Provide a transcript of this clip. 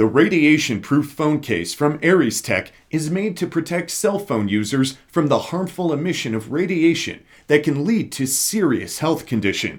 The radiation proof phone case from Aires Tech is made to protect cell phone users from the harmful emission of radiation that can lead to serious health conditions.